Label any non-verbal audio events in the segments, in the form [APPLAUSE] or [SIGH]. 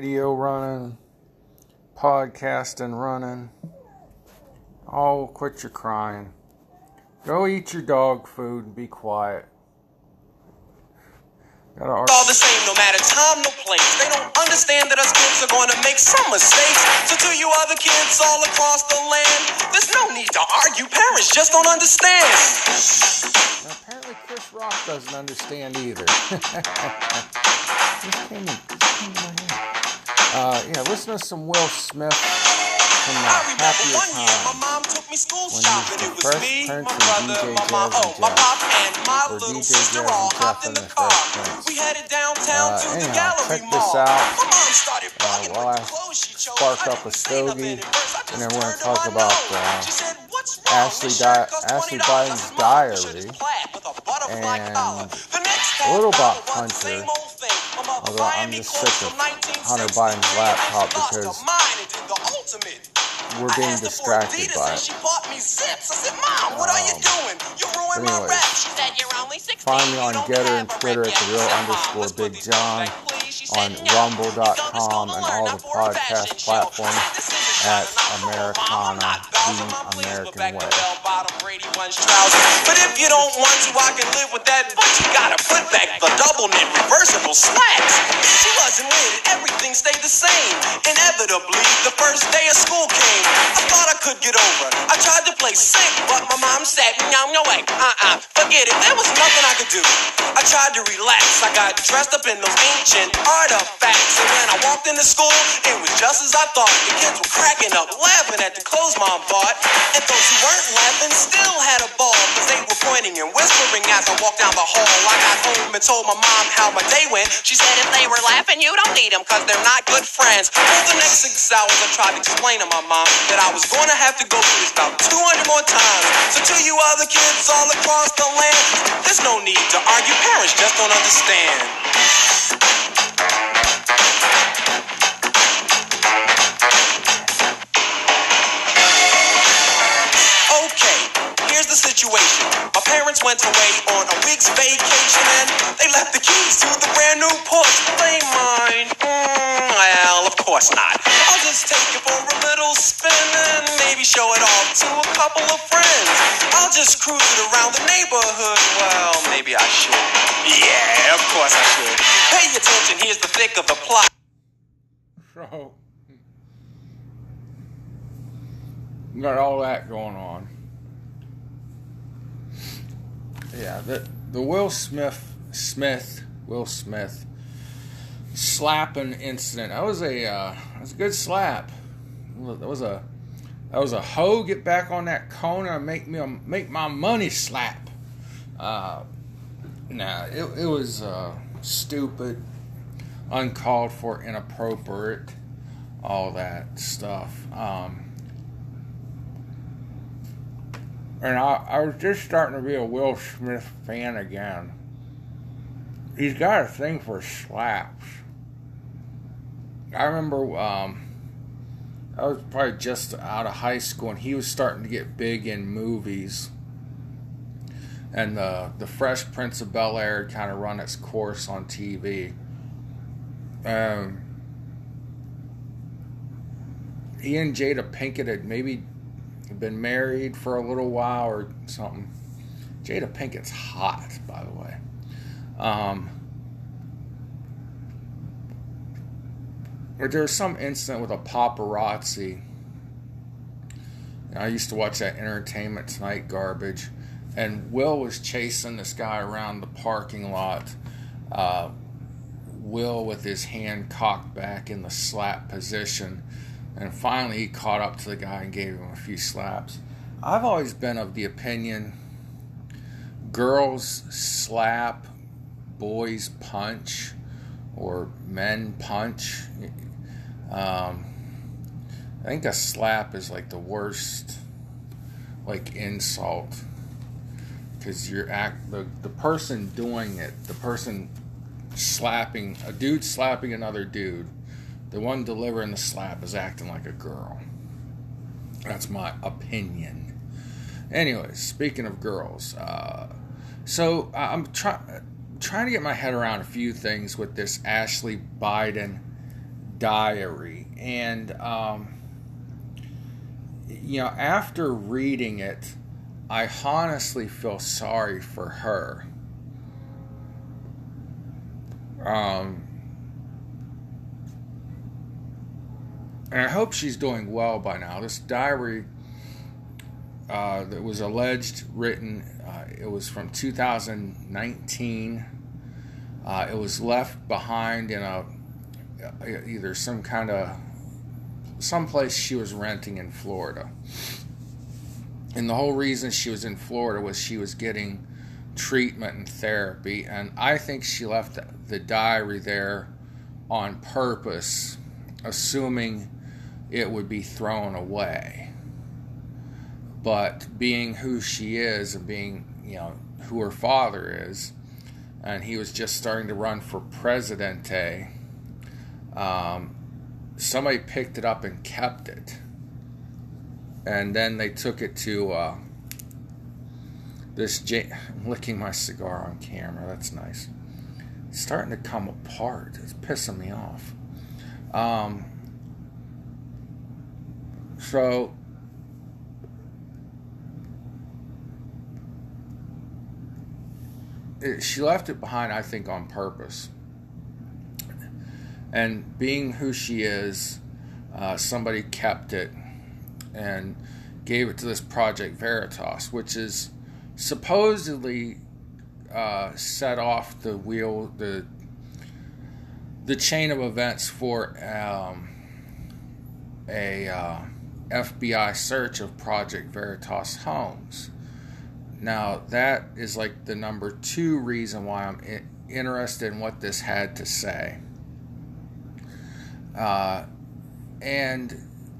video running, podcasting running. Oh, quit your crying. Go eat your dog food and be quiet. Gotta. All the same, no matter time, no place. They don't understand that us kids are going to make some mistakes. So to you other kids all across the land, there's no need to argue. Parents just don't understand. Now, apparently, Chris Rock doesn't understand either. [LAUGHS] Uh, yeah, listen to some Will Smith from the happier time. My mom took me school when shopping. It was Fresh me, Prince my and brother, DJ Jazzy oh, Jeff. my Or little DJ all Jeff in the the car. Fresh Prince. We headed downtown Uh, to the anyhow, gallery check this out. My mom started Uh, while I the clothes she chose. spark up a didn't say nothing stogie, first. And then we're gonna talk about, uh, She said, "What's wrong? Ashley Di- Ashley Biden's I said, "Mom, this shirt is diary. with a butterfly And. The next a little about the Hunter, same thing. My mother although I'm just sick of Hunter Biden's laptop and she lost her because ultimate. We're being asked her for distracted by it. she bought me zips. I said, Mom, what are you Um, doing? You ruined my anyways, rap. She said, You're only 16. Find me on Gettr and Twitter at the real underscore Big John back, please." She on said, "No. You go to school rumble.com and all the for a fashion podcast platforms I said, "This isn't at China, not mom. I'm Americana, the I'm pleased, but American way. bell-bottom Brady Bunch trousers. But if you don't want to, I can live with that. But you gotta put back the double knit reversible slacks. She wasn't it. Everything stayed the same. Inevitably, the first day of school came. I thought I could get over. I tried to play sick, but my mom said, no, no way, uh-uh, forget it. There was nothing I could do. I tried to relax. I got dressed up in those ancient artifacts. And when I walked into school, it was just as I thought. The kids were cracking up, laughing at the clothes mom bought. And those who weren't laughing still had a ball. Cause they were pointing and whispering as I walked down the hall. I got home and told my mom how my day went. She said if they were laughing, you don't need them cause they're not good friends. For the next six hours, I tried to explain to my mom that I was to have to go through this about 200 more times. So to you other kids all across the land, there's no need to argue. Parents just don't understand. Okay, here's the situation. My parents went away on a week's vacation and they left the keys to the brand new Porsche. They mine? Mm, of course not. I'll just take it for a little spin and maybe show it off to a couple of friends. I'll just cruise it around the neighborhood. Well, maybe I should. Yeah, of course I should. Pay attention, here's the thick of the plot. So, you got all that going on. Yeah, the the Will Smith Smith Will Smith slapping incident. That was a uh, that was a good slap. That was a that was a hoe. Get back on that corner and make me a, make my money slap. Uh, nah, it it was uh, stupid, uncalled for, inappropriate, all that stuff. Um, and I, I was just starting to be a Will Smith fan again. He's got a thing for slaps. I remember um, I was probably just out of high school, and he was starting to get big in movies. And the the Fresh Prince of Bel Air kind of run its course on TV. Um, he and Jada Pinkett had maybe been married for a little while or something. Jada Pinkett's hot, by the way. Um, there was some incident with a paparazzi. I used to watch that Entertainment Tonight garbage, and Will was chasing this guy around the parking lot. Uh, Will with his hand cocked back in the slap position. And finally, he caught up to the guy and gave him a few slaps. I've always been of the opinion girls slap, boys punch, or men punch. Um, I think a slap is like the worst, like insult, because you're act the the person doing it, the person slapping a dude slapping another dude, the one delivering the slap is acting like a girl. That's my opinion. Anyways, speaking of girls, uh, so I'm trying trying to get my head around a few things with this Ashley Biden diary. And, um, you know, after reading it, I honestly feel sorry for her. Um, and I hope she's doing well by now. This diary uh, that was alleged written, uh, it was from 2019. Uh, it was left behind in a either some kind of some place she was renting in Florida. And the whole reason she was in Florida was she was getting treatment and therapy. And I think she left the diary there on purpose, assuming it would be thrown away. But being who she is and being, you know, who her father is, and he was just starting to run for presidente, um, somebody picked it up and kept it. And then they took it to uh, this. J- I'm licking my cigar on camera. That's nice. It's starting to come apart. It's pissing me off. Um, so she left it behind, I think, on purpose. And being who she is, uh, somebody kept it and gave it to this Project Veritas, which is supposedly uh, set off the wheel, the the chain of events for um, a uh, FBI search of Project Veritas homes. Now that is like the number two reason why I'm interested in what this had to say. Uh, and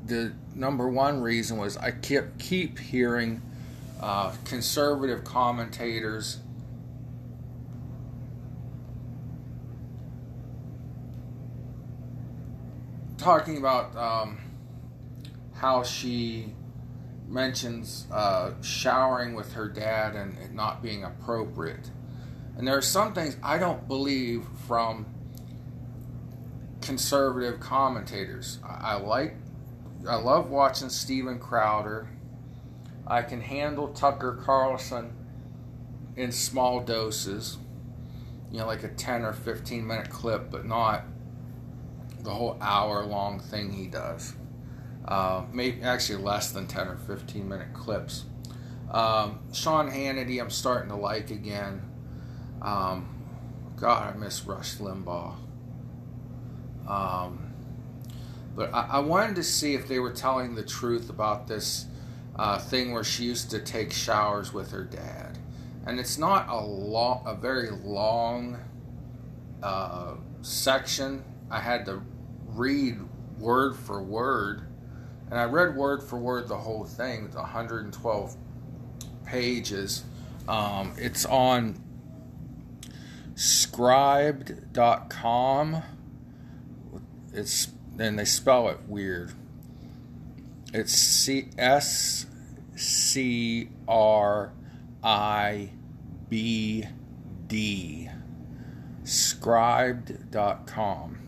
the number one reason was I kept keep hearing uh, conservative commentators talking about um, how she mentions uh, showering with her dad and it not being appropriate. And there are some things I don't believe from conservative commentators. I, like, I love watching Steven Crowder. I can handle Tucker Carlson in small doses, you know, like a 10 or 15 minute clip, but not the whole hour long thing he does. Uh, maybe actually less than 10 or 15 minute clips. Um, Sean Hannity, I'm starting to like again. Um, God, I miss Rush Limbaugh. Um, but I, I, wanted to see if they were telling the truth about this uh, thing where she used to take showers with her dad, and it's not a long, a very long uh, section. I had to read word for word, and I read word for word the whole thing. It's 112 pages. Um, it's on scribd.com it's and they spell it weird. It's C S C R I B D scribd.com.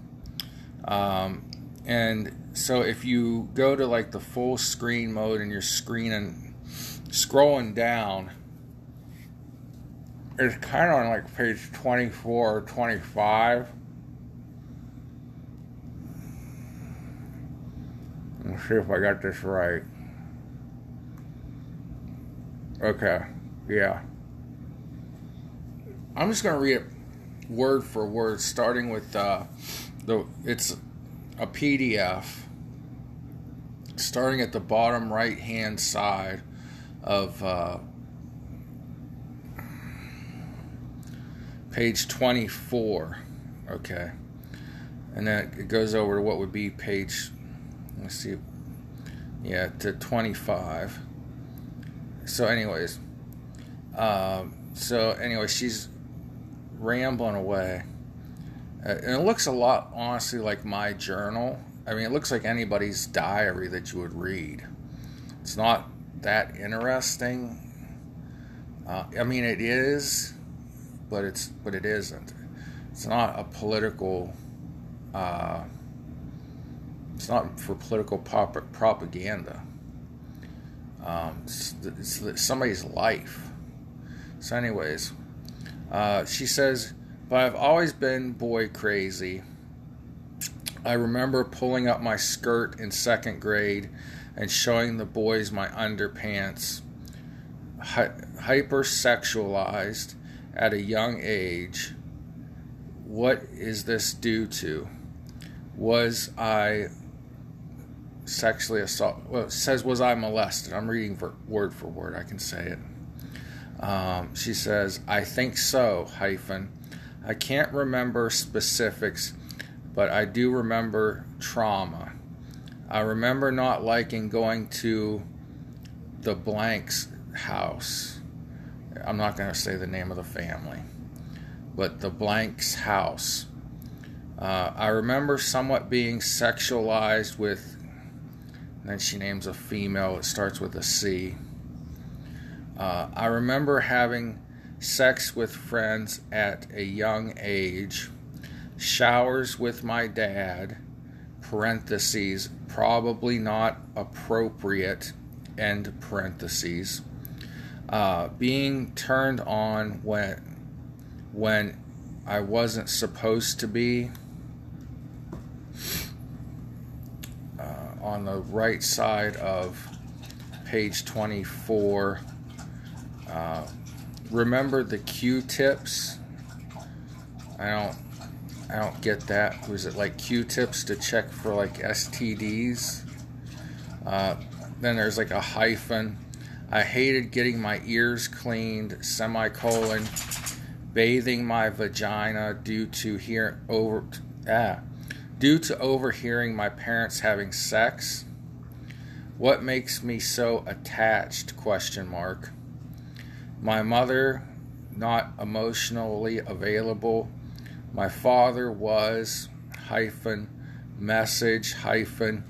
Um, and so if you go to like the full screen mode and you're screening scrolling down it's kind of on like page 24 or 25 see if I got this right. Okay, yeah. I'm just gonna read it word for word, starting with uh, the. It's a PDF, starting at the bottom right hand side of uh, page 24. Okay, and then it goes over to what would be page let's see yeah to 25 so anyways um, so anyway she's rambling away. Uh, and it looks a lot honestly like my journal. I mean it looks like anybody's diary that you would read. It's not that interesting. Uh, i mean it is but it's but it isn't. It's not a political uh, It's not for political pop- propaganda. Um, it's, it's somebody's life. So, anyways, uh, she says, "But I've always been boy crazy." I remember pulling up my skirt in second grade and showing the boys my underpants. Hy- hypersexualized at a young age. What is this due to? Was I sexually assaulted? Well, it says, Was I molested? I'm reading for, word for word. I can say it. Um, she says, I think so, hyphen. I can't remember specifics but I do remember trauma. I remember not liking going to the blank's house. I'm not going to say the name of the family, but the blank's house. Uh, I remember somewhat being sexualized with, then she names a female, it starts with a C. Uh, I remember having sex with friends at a young age showers with my dad, parentheses, probably not appropriate, end parentheses, uh, being turned on when when I wasn't supposed to be. Uh, on the right side of page 24, uh, remember the Q-tips. I don't I don't get that. Was it like Q-tips to check for like STDs? Uh, then there's like a hyphen. I hated getting my ears cleaned. Semicolon. Bathing my vagina due to hear over ah due to overhearing my parents having sex. What makes me so attached? Question mark. My mother not emotionally available my father was hyphen message hyphen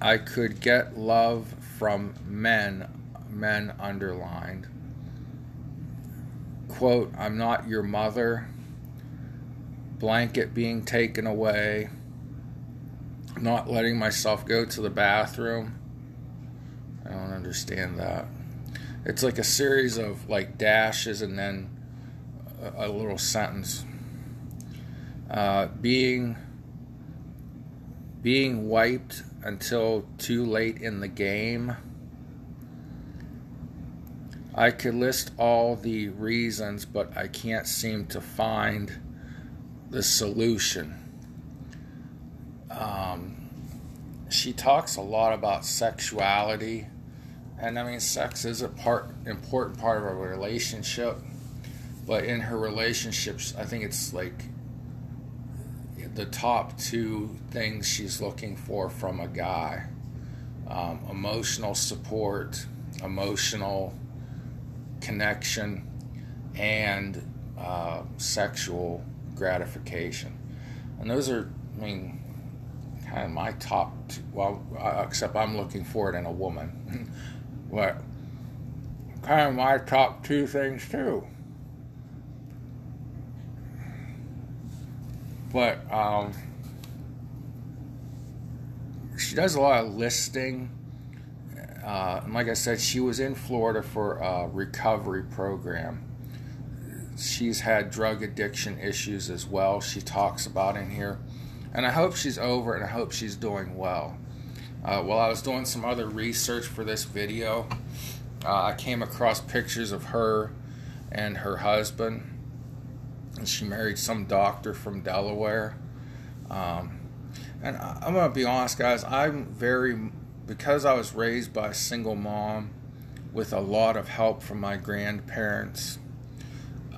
I could get love from men, men underlined. Quote, I'm not your mother. Blanket being taken away. Not letting myself go to the bathroom. I don't understand that. It's like a series of like dashes and then a, little sentence uh, being being wiped until too late in the game. I could list all the reasons, but I can't seem to find the solution. Um, she talks a lot about sexuality, and I mean, sex is a part important part of a relationship. But in her relationships, I think it's like the top two things she's looking for from a guy um, emotional support, emotional connection, and uh, sexual gratification. And those are, I mean, kind of my top two. Well, except I'm looking for it in a woman. [LAUGHS] but kind of my top two things, too. But um, she does a lot of listing. Uh, and like I said, she was in Florida for a recovery program. She's had drug addiction issues as well. She talks about in here, and I hope she's over, and I hope she's doing well. Uh, while I was doing some other research for this video, uh, I came across pictures of her and her husband and she married some doctor from Delaware. Um, and I, I'm gonna be honest, guys. I'm very because I was raised by a single mom with a lot of help from my grandparents.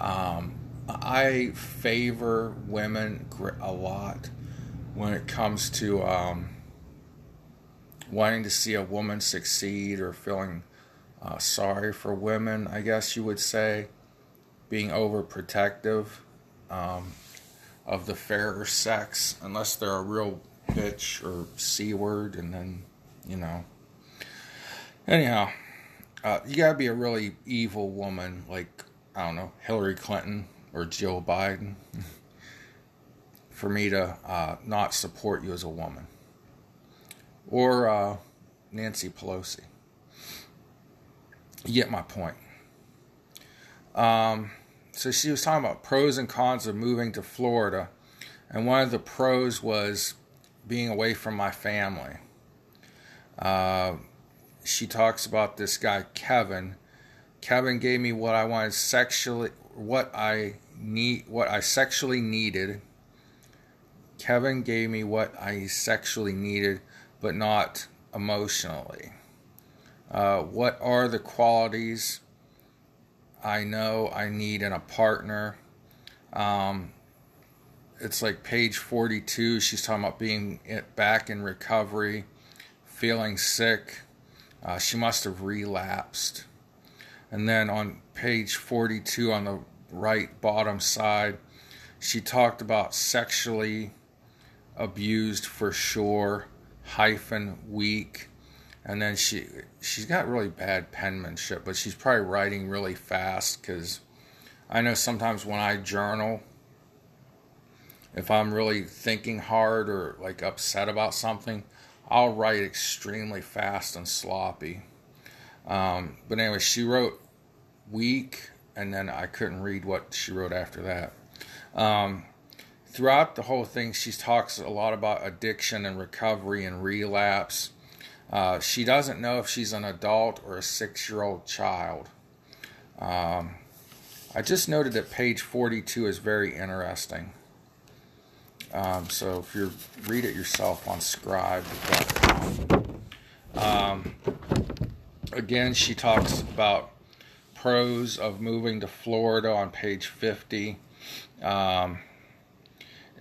Um, I favor women a lot when it comes to um, wanting to see a woman succeed or feeling uh, sorry for women, I guess you would say, being overprotective um, of the fairer sex, unless they're a real bitch or c word, and then you know. Anyhow, uh, you gotta be a really evil woman, like I don't know Hillary Clinton or Joe Biden, [LAUGHS] for me to uh, not support you as a woman. or uh, Nancy Pelosi. You get my point. Um, so she was talking about pros and cons of moving to Florida, and one of the pros was being away from my family. Uh, she talks about this guy Kevin. Kevin gave me what I wanted sexually, what I need, what I sexually needed. Kevin gave me what I sexually needed, but not emotionally. Uh, what are the qualities I know I need in a partner? Um, it's like page 42. She's talking about being back in recovery, feeling sick. Uh, she must have relapsed. And then on page 42 on the right bottom side, she talked about sexually abused for sure, hyphen weak. And then she she's got really bad penmanship, but she's probably writing really fast because I know sometimes when I journal, if I'm really thinking hard or like upset about something, I'll write extremely fast and sloppy. Um, but anyway, she wrote weak, and then I couldn't read what she wrote after that. Um, throughout the whole thing, she talks a lot about addiction and recovery and relapse. Uh, she doesn't know if she's an adult or a six year old child. Um, I just noted that page 42 is very interesting. Um, so if you read it yourself on scribd.com. Um, again, she talks about pros of moving to Florida on page 50. Um,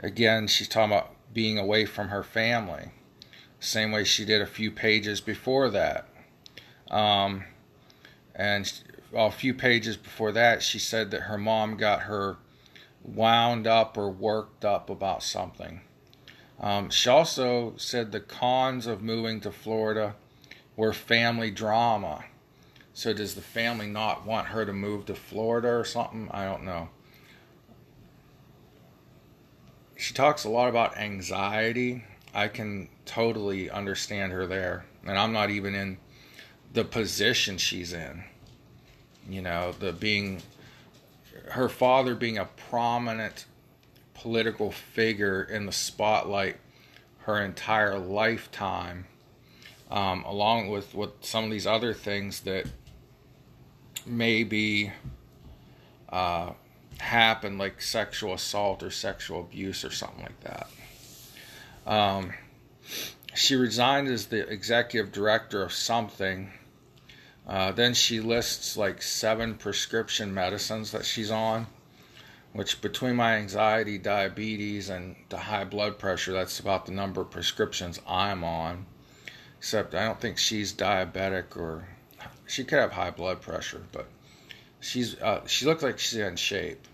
again, she's talking about being away from her family, same way she did a few pages before that. Um, and a few pages before that, she said that her mom got her wound up or worked up about something. Um, she also said the cons of moving to Florida were family drama. So, does the family not want her to move to Florida or something? I don't know. She talks a lot about anxiety. I can totally understand her there. And I'm not even in the position she's in. You know, the being her father being a prominent political figure in the spotlight her entire lifetime, um, along with, with some of these other things that maybe uh, happen, like sexual assault or sexual abuse or something like that. Um, she resigned as the executive director of something uh, then she lists like seven prescription medicines that she's on, which between my anxiety, diabetes, and the high blood pressure, that's about the number of prescriptions I'm on. Except I don't think she's diabetic or she could have high blood pressure, but she's uh, she looks like she's in shape.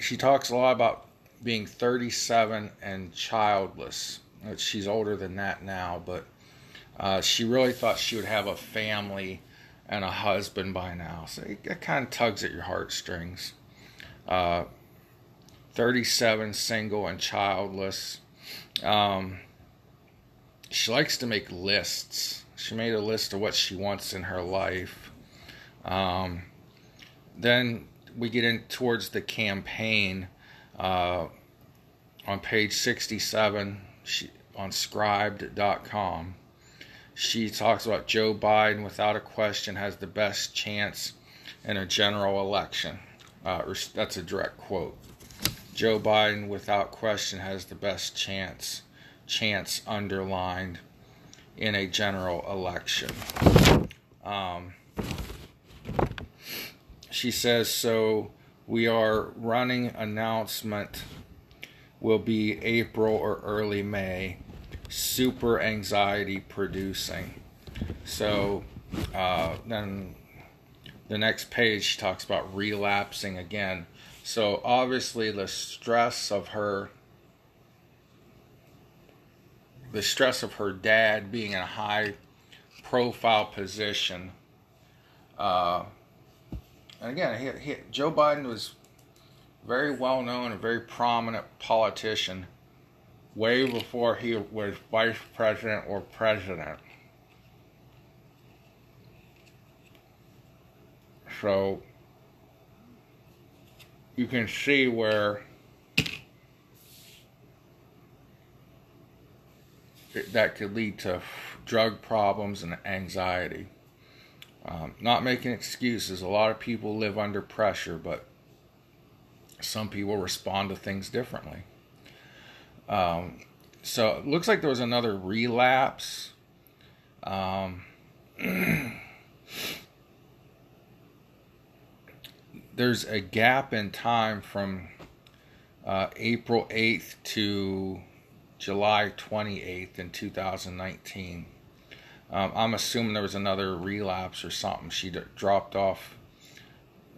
She talks a lot about being 37 and childless. She's older than that now, but uh, she really thought she would have a family and a husband by now. So it, it kind of tugs at your heartstrings. Uh, 37, single, and childless. Um, she likes to make lists. She made a list of what she wants in her life. Um, then we get in towards the campaign uh, on page 67 she, on scribd.com she talks about Joe Biden, without a question, has the best chance in a general election. Uh, that's a direct quote. Joe Biden, without question, has the best chance, chance underlined in a general election. Um, she says so. We are running announcement will be April or early May super anxiety producing. So uh, then the next page talks about relapsing again. So obviously the stress of her the stress of her dad being in a high profile position. Uh, and again, he, he, Joe Biden was very well known, a very prominent politician way before he was vice president or president. So you can see where that could lead to drug problems and anxiety. Um, not making excuses. A lot of people live under pressure, but some people respond to things differently. Um, so it looks like there was another relapse. Um, [CLEARS THROAT] there's a gap in time from uh, April 8th to July 28th in 2019. Um, I'm assuming there was another relapse or something. She dropped off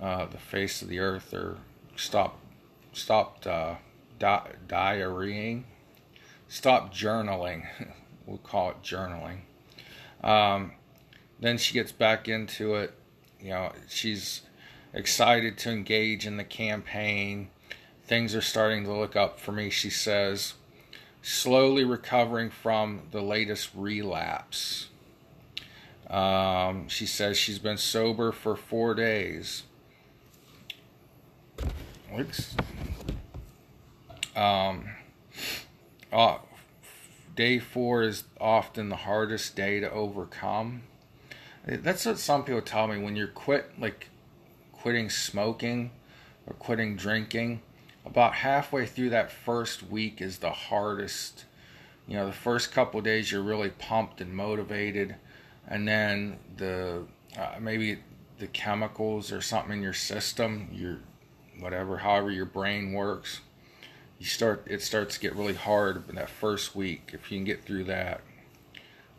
uh, the face of the earth or stopped stopped uh, di- stopped journaling. [LAUGHS] we'll call it journaling. Um, then she gets back into it. You know, she's excited to engage in the campaign. Things are starting to look up for me, she says. Slowly recovering from the latest relapse. Um, she says she's been sober for four days. Looks. Um, uh, day four is often the hardest day to overcome. That's what some people tell me when you're quit, like quitting smoking or quitting drinking, about halfway through that first week is the hardest. You know, the first couple days you're really pumped and motivated, and then the uh, maybe the chemicals or something in your system, your whatever, however your brain works, you start it starts to get really hard in that first week. If you can get through that,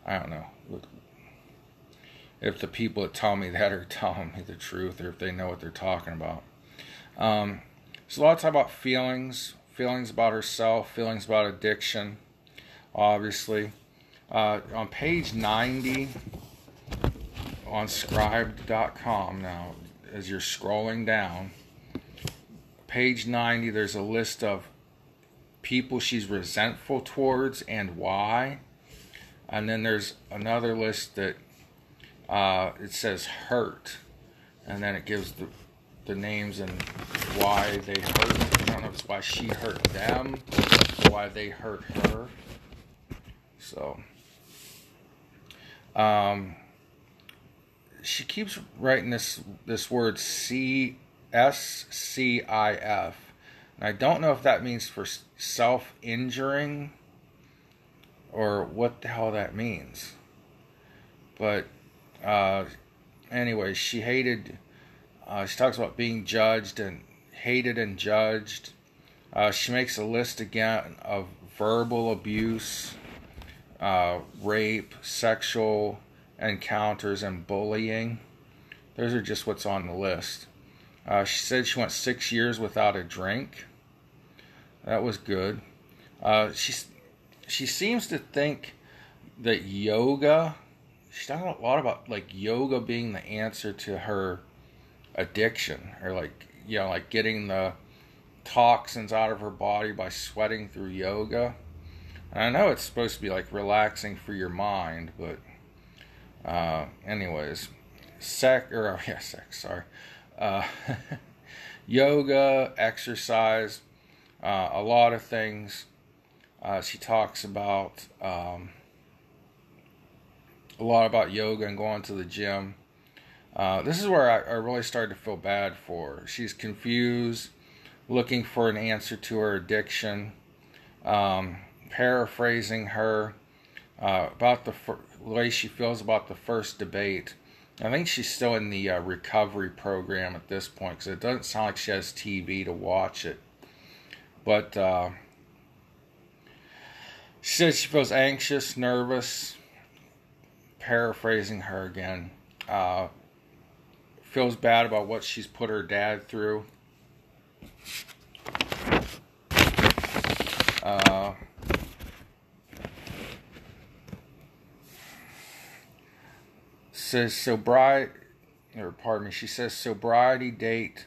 I don't know if the people that tell me [LAUGHS] that are telling me the truth or if they know what they're talking about. Um, so a lot of time about feelings, feelings about herself, feelings about addiction, obviously. Uh, on page 90 on scribd.com now, as you're scrolling down, page 90, there's a list of people she's resentful towards and why. And then there's another list that uh, it says hurt, and then it gives the the names and why they hurt. I don't know if it's why she hurt them, why they hurt her. So, um, she keeps writing this this word C S C I F, and I don't know if that means for self injuring or what the hell that means. But uh, anyway, she hated. Uh, she talks about being judged and hated and judged. Uh, she makes a list again of verbal abuse, uh, rape, sexual encounters, and bullying. Those are just what's on the list. Uh, she said she went six years without a drink. That was good. Uh, she she seems to think that yoga she's talking a lot about like yoga being the answer to her addiction or like you know like getting the toxins out of her body by sweating through yoga. And i know it's supposed to be like relaxing for your mind but uh anyways. Sec or yeah sex sorry. Uh [LAUGHS] yoga exercise uh, a lot of things. Uh, she talks about um, a lot about yoga and going to the gym. Uh, this is where I, I, really started to feel bad for her. She's confused, looking for an answer to her addiction. Um, paraphrasing her uh, about the fir- way she feels about the first debate. I think she's still in the uh, recovery program at this point because it doesn't sound like she has TV to watch it. But uh, she says she feels anxious, nervous, paraphrasing her again, uh, feels bad about what she's put her dad through. Uh, says sobriety, or pardon me, she says sobriety date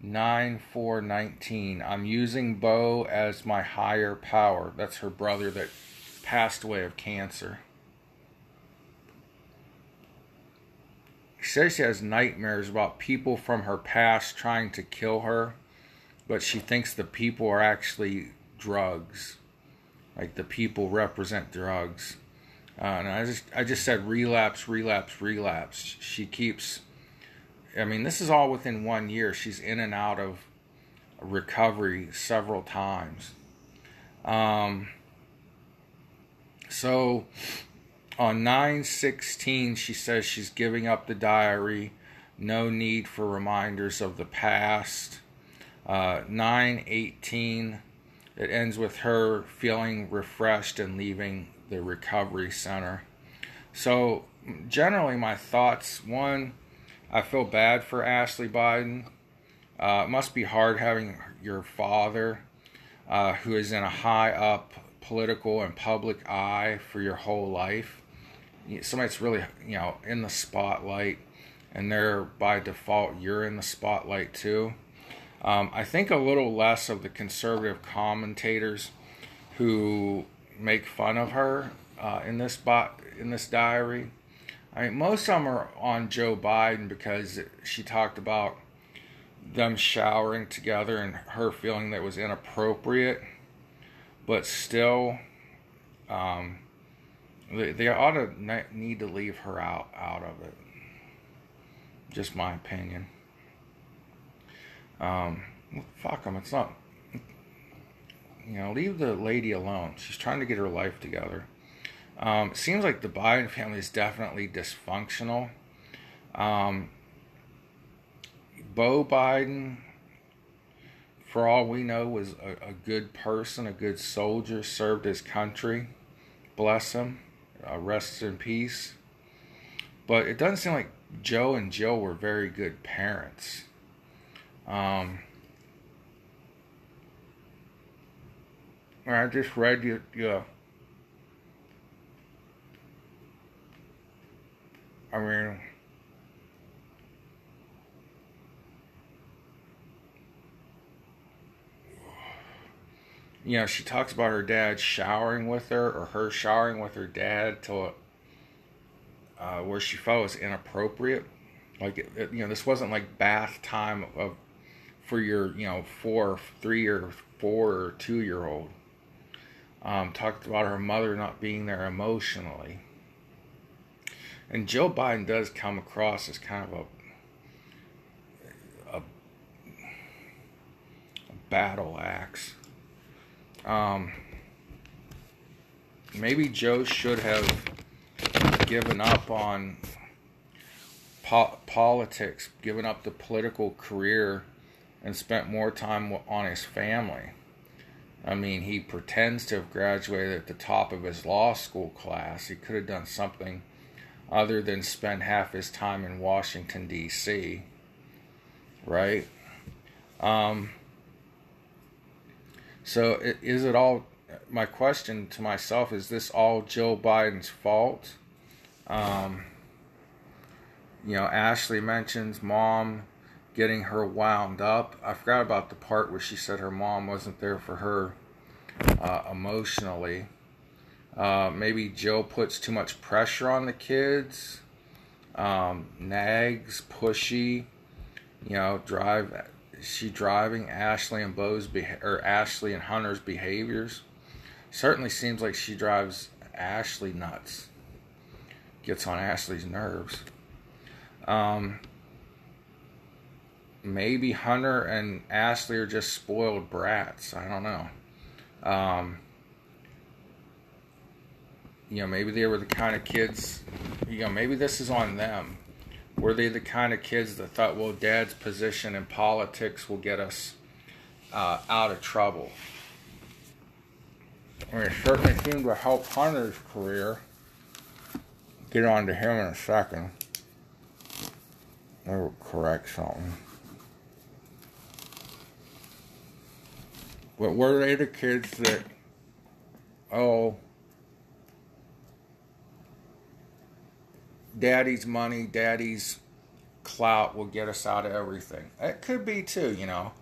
9 4 19. I'm using Beau as my higher power. That's her brother that passed away of cancer. Says she has nightmares about people from her past trying to kill her, but she thinks the people are actually drugs. Like the people represent drugs. Uh, and I just I just said relapse, relapse, relapse. She keeps I mean, this is all within one year. She's in and out of recovery several times. Um, so on 916, she says she's giving up the diary, no need for reminders of the past. Uh, 918, it ends with her feeling refreshed and leaving the recovery center. So, generally, my thoughts one, I feel bad for Ashley Biden. Uh, it must be hard having your father, uh, who is in a high up political and public eye for your whole life. Somebody that's really, you know, in the spotlight, and they're by default, you're in the spotlight too. Um, I think a little less of the conservative commentators who make fun of her uh, in this bot in this diary. I mean, most of them are on Joe Biden because she talked about them showering together and her feeling that was inappropriate, but still, um, they, they ought to need to leave her out out of it. Just my opinion. Um, fuck them. It's not. You know, leave the lady alone. She's trying to get her life together. Um, it seems like the Biden family is definitely dysfunctional. Um, Beau Biden, for all we know, was a, a, good person, a good soldier, served his country. Bless him. Uh, rest in peace. But it doesn't seem like Joe and Jill were very good parents. Um, I just read you, you I mean, you know, she talks about her dad showering with her, or her showering with her dad till uh, where she felt was inappropriate. Like, it, it, you know, this wasn't like bath time of for your, you know, four, three or four or two year old. Um, talked about her mother not being there emotionally. And Joe Biden does come across as kind of a a, a battle axe. Um, maybe Joe should have given up on po- politics, given up the political career, and spent more time on his family. I mean, he pretends to have graduated at the top of his law school class. He could have done something other than spend half his time in Washington, D.C. Right? Um, so, is it all? My question to myself is this all Joe Biden's fault? Um, you know, Ashley mentions mom getting her wound up. I forgot about the part where she said her mom wasn't there for her uh, emotionally. Uh, maybe Joe puts too much pressure on the kids. Um, nags, pushy. You know, drive. She driving Ashley and Beau's beha- or Ashley and Hunter's behaviors. Certainly seems like she drives Ashley nuts. Gets on Ashley's nerves. Um, maybe Hunter and Ashley are just spoiled brats. I don't know. Um, you know, maybe they were the kind of kids, you know, maybe this is on them. Were they the kind of kids that thought, well, dad's position in politics will get us uh, out of trouble? I mean, it certainly seemed to help Hunter's career. Get on to him in a second. I will correct something. But were they the kids that, oh, daddy's money, daddy's clout will get us out of everything. It could be too, you know.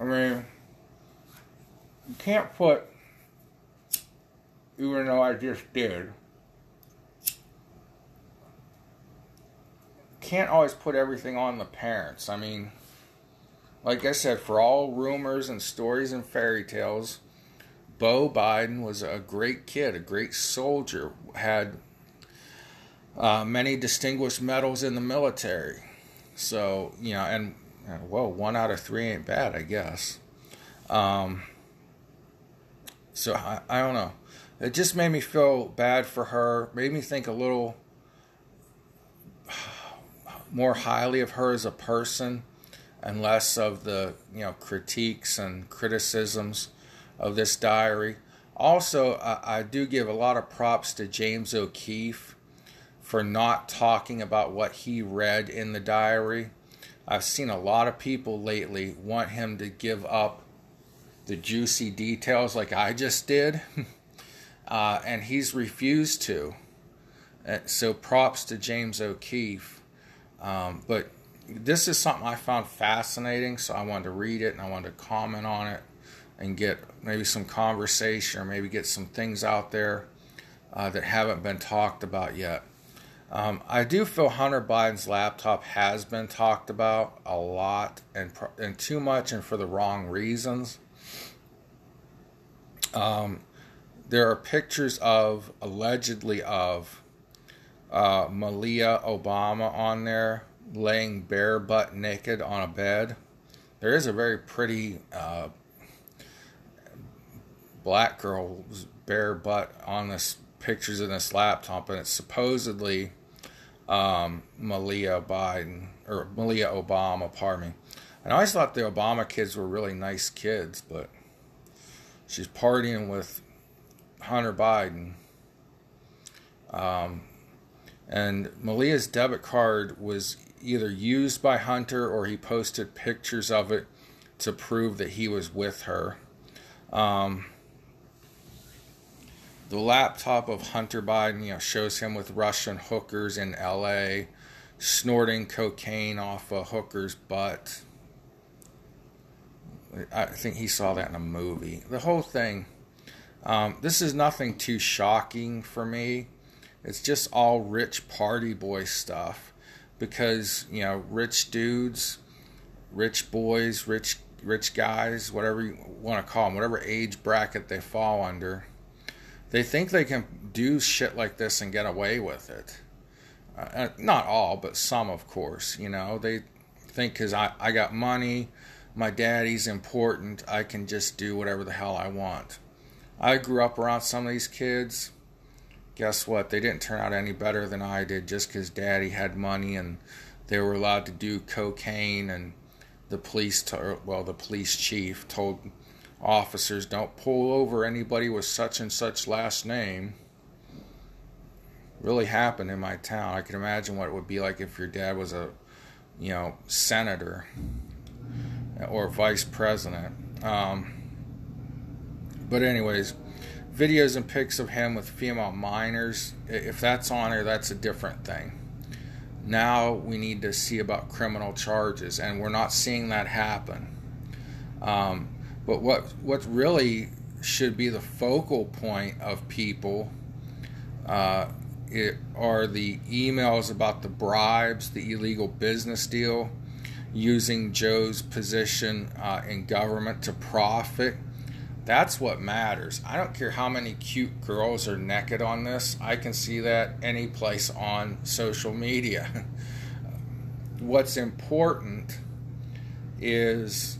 I mean, you can't put, even though I just did, can't always put everything on the parents. I mean, like I said, for all rumors and stories and fairy tales, Beau Biden was a great kid, a great soldier, had uh, many distinguished medals in the military. So, you know, and, well, one out of three ain't bad, I guess. Um, so, I, I don't know. It just made me feel bad for her, made me think a little more highly of her as a person and less of the you know critiques and criticisms of this diary. Also, I, I, do give a lot of props to James O'Keefe for not talking about what he read in the diary. I've seen a lot of people lately want him to give up the juicy details like I just did, [LAUGHS] uh, and he's refused to. Uh, so props to James O'Keefe. Um, but this is something I found fascinating, so I wanted to read it and I wanted to comment on it and get maybe some conversation or maybe get some things out there uh, that haven't been talked about yet. Um, I do feel Hunter Biden's laptop has been talked about a lot and and too much and for the wrong reasons. Um, there are pictures of allegedly of uh, Malia Obama on there laying bare butt naked on a bed. There is a very pretty uh, black girl's bare butt on this pictures in this laptop, and it's supposedly um, Malia Biden or Malia Obama. Pardon me. And I always thought the Obama kids were really nice kids, but she's partying with Hunter Biden. Um, and Malia's debit card was either used by Hunter or he posted pictures of it to prove that he was with her. Um, the laptop of Hunter Biden you know, shows him with Russian hookers in LA, snorting cocaine off a hooker's butt. I think he saw that in a movie. The whole thing. Um, this is nothing too shocking for me. It's just all rich party boy stuff because you know rich dudes, rich boys, rich rich guys, whatever you want to call them, whatever age bracket they fall under, they think they can do shit like this and get away with it. Uh, uh not all, but some, of course. You know, they think because I, I got money, my daddy's important, I can just do whatever the hell I want. I grew up around some of these kids guess what? They didn't turn out any better than I did just because daddy had money and they were allowed to do cocaine and the police, t- well, the police chief told officers don't pull over anybody with such and such last name. Really happened in my town. I can imagine what it would be like if your dad was a, you know, senator or vice president. Um, but anyways, videos and pics of him with female minors. If that's on there, that's a different thing. Now we need to see about criminal charges, and we're not seeing that happen. Um, but what what really should be the focal point of people uh, it, are the emails about the bribes, the illegal business deal, using Joe's position uh, in government to profit that's what matters. I don't care how many cute girls are naked on this. I can see that any place on social media. [LAUGHS] What's important is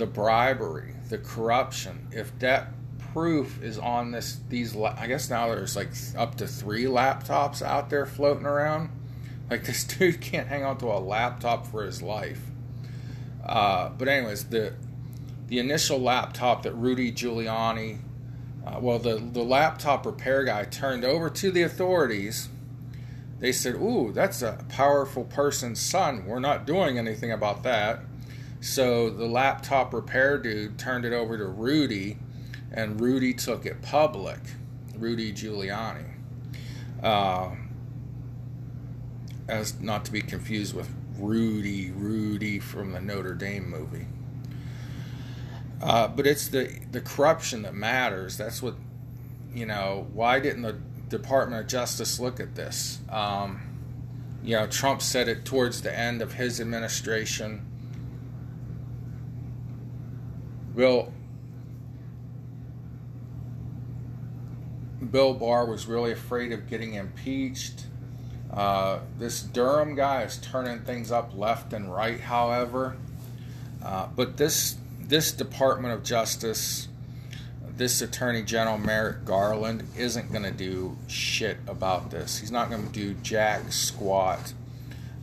the bribery, the corruption. If that proof is on this these I guess now there's like up to 3 laptops out there floating around. Like [LAUGHS] this dude can't hang on to a laptop for his life. Uh, but anyways, the the initial laptop that Rudy Giuliani, uh, well, the, the laptop repair guy turned over to the authorities. They said, Ooh, that's a powerful person's son. We're not doing anything about that. So the laptop repair dude turned it over to Rudy, and Rudy took it public. Rudy Giuliani. Uh, as not to be confused with Rudy, Rudy from the Notre Dame movie. Uh, but it's the the corruption that matters. That's what you know. Why didn't the Department of Justice look at this? Um, you know, Trump said it towards the end of his administration. Bill Bill Barr was really afraid of getting impeached. Uh, this Durham guy is turning things up left and right, however. Uh, but this this Department of Justice, this Attorney General Merrick Garland, isn't going to do shit about this. He's not going to do jack squat,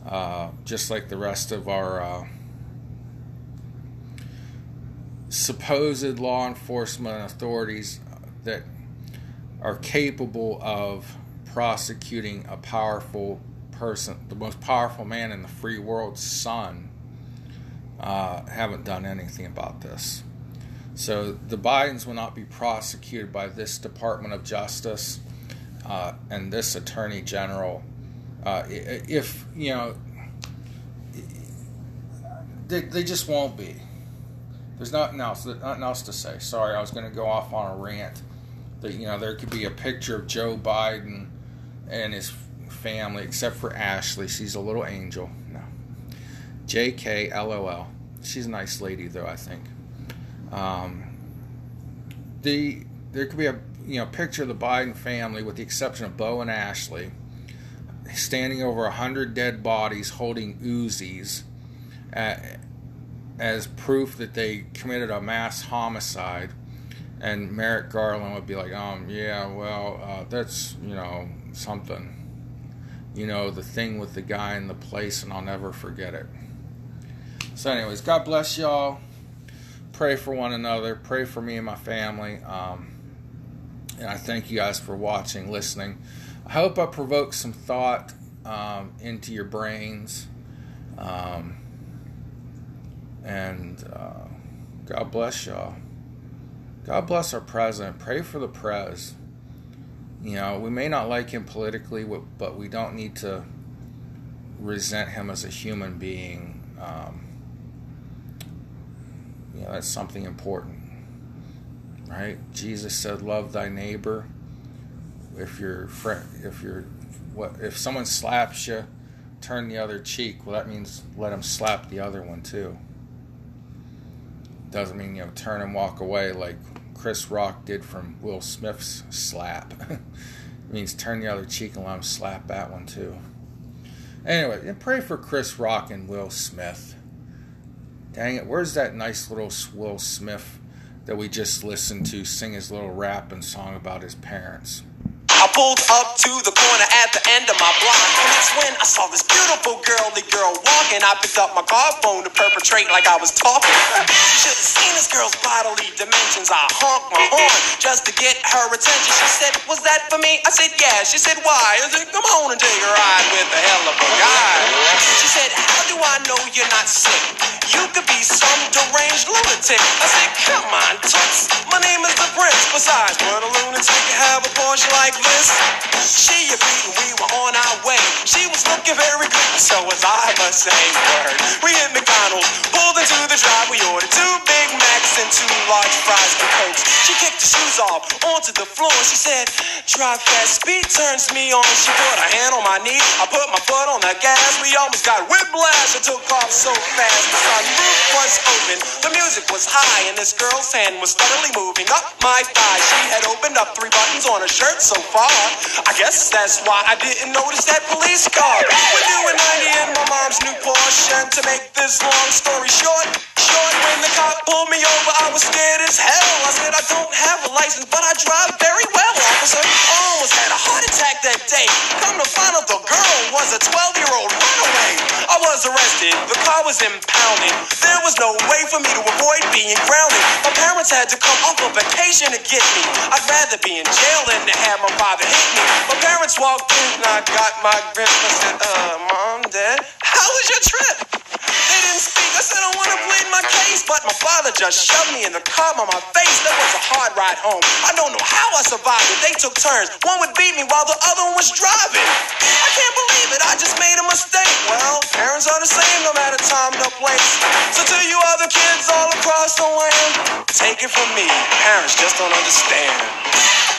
uh, just like the rest of our uh, supposed law enforcement authorities that are capable of prosecuting a powerful person, the most powerful man in the free world's son, uh, haven't done anything about this. So the Bidens will not be prosecuted by this Department of Justice uh, and this Attorney General. Uh, if, you know, they, they just won't be. There's nothing else, nothing else to say. Sorry, I was going to go off on a rant that you know there could be a picture of Joe Biden and his family, except for Ashley. She's a little angel. No, J.K. LOL. She's a nice lady, though. I think. Um, the there could be a you know picture of the Biden family, with the exception of Beau and Ashley, standing over a hundred dead bodies, holding Uzis. Uh, as proof that they committed a mass homicide and Merrick Garland would be like, um, yeah, well, uh, that's you know something, you know, the thing with the guy in the place, and I'll never forget it. So, anyways, God bless y'all. Pray for one another. Pray for me and my family. Um, and I thank you guys for watching, listening. I hope I provoke some thought um, into your brains. Um, and uh, God bless y'all. God bless our president. Pray for the prez. You know, we may not like him politically, but we don't need to resent him as a human being. Um, you know, that's something important, right? Jesus said, "Love thy neighbor." If your friend, if you're, what, if someone slaps you, turn the other cheek. Well, that means let him slap the other one too. Doesn't mean you know turn and walk away like Chris Rock did from Will Smith's slap. [LAUGHS] it means turn the other cheek and let him slap that one too. Anyway, and pray for Chris Rock and Will Smith. Dang it, where's that nice little Will Smith that we just listened to sing his little rap and song about his parents? I pulled up to the corner at the end of my block, and that's when I saw this beautiful girly girl walking. I picked up my car phone to perpetrate like I was talking. Should've seen this girl's bodily dimensions. I honked my horn just to get her attention. She said, "Was that for me?" I said, "Yeah." She said, "Why?" I said, "Come on and take a ride with a hell of a guy." She said, "How do I know you're not sick? You could be some deranged lunatic." I said, "Come on, toots. My name is the Prince. Besides, would a lunatic have a Porsche like this?" She and we were on our way. She was looking very good, so was I, must say. Word. We hit McDonald's, pulled into the drive. We ordered two Big Macs and two large fries and Cokes. She kicked the shoes off onto the floor. She said, Drive fast, speed turns me on. She put her hand on my knee. I put my foot on the gas. We almost got whiplash. It took off so fast. The sunroof was open. The music was high, and this girl's hand was steadily moving up my thigh. She had opened up three buttons on her shirt so far far. I guess that's why I didn't notice that police car. We're doing 90 in my mom's new Porsche. And to make this long story short, short, when the cop pulled me over, I was scared as hell. I said, I don't have a license, but I drive very well, officer. Almost had a heart attack that day. Come to find out the girl was a 12 year old runaway. I was arrested, the car was impounded. There was no way for me to avoid being grounded. My parents had to come on vacation to get me. I'd rather be in jail than to have my hit me. My parents walked in and I got my grip. I said, uh, Mom, Dad, how was your trip? They didn't speak I said I want to plead my case, but my father just shoved me in the car on my face. That was a hard ride home. I don't know how I survived it. They took turns. One would beat me while the other one was driving. I can't believe it. I just made a mistake. Well, parents are the same no matter time nor place. So to you other kids all across the land, take it from me. Parents just don't understand.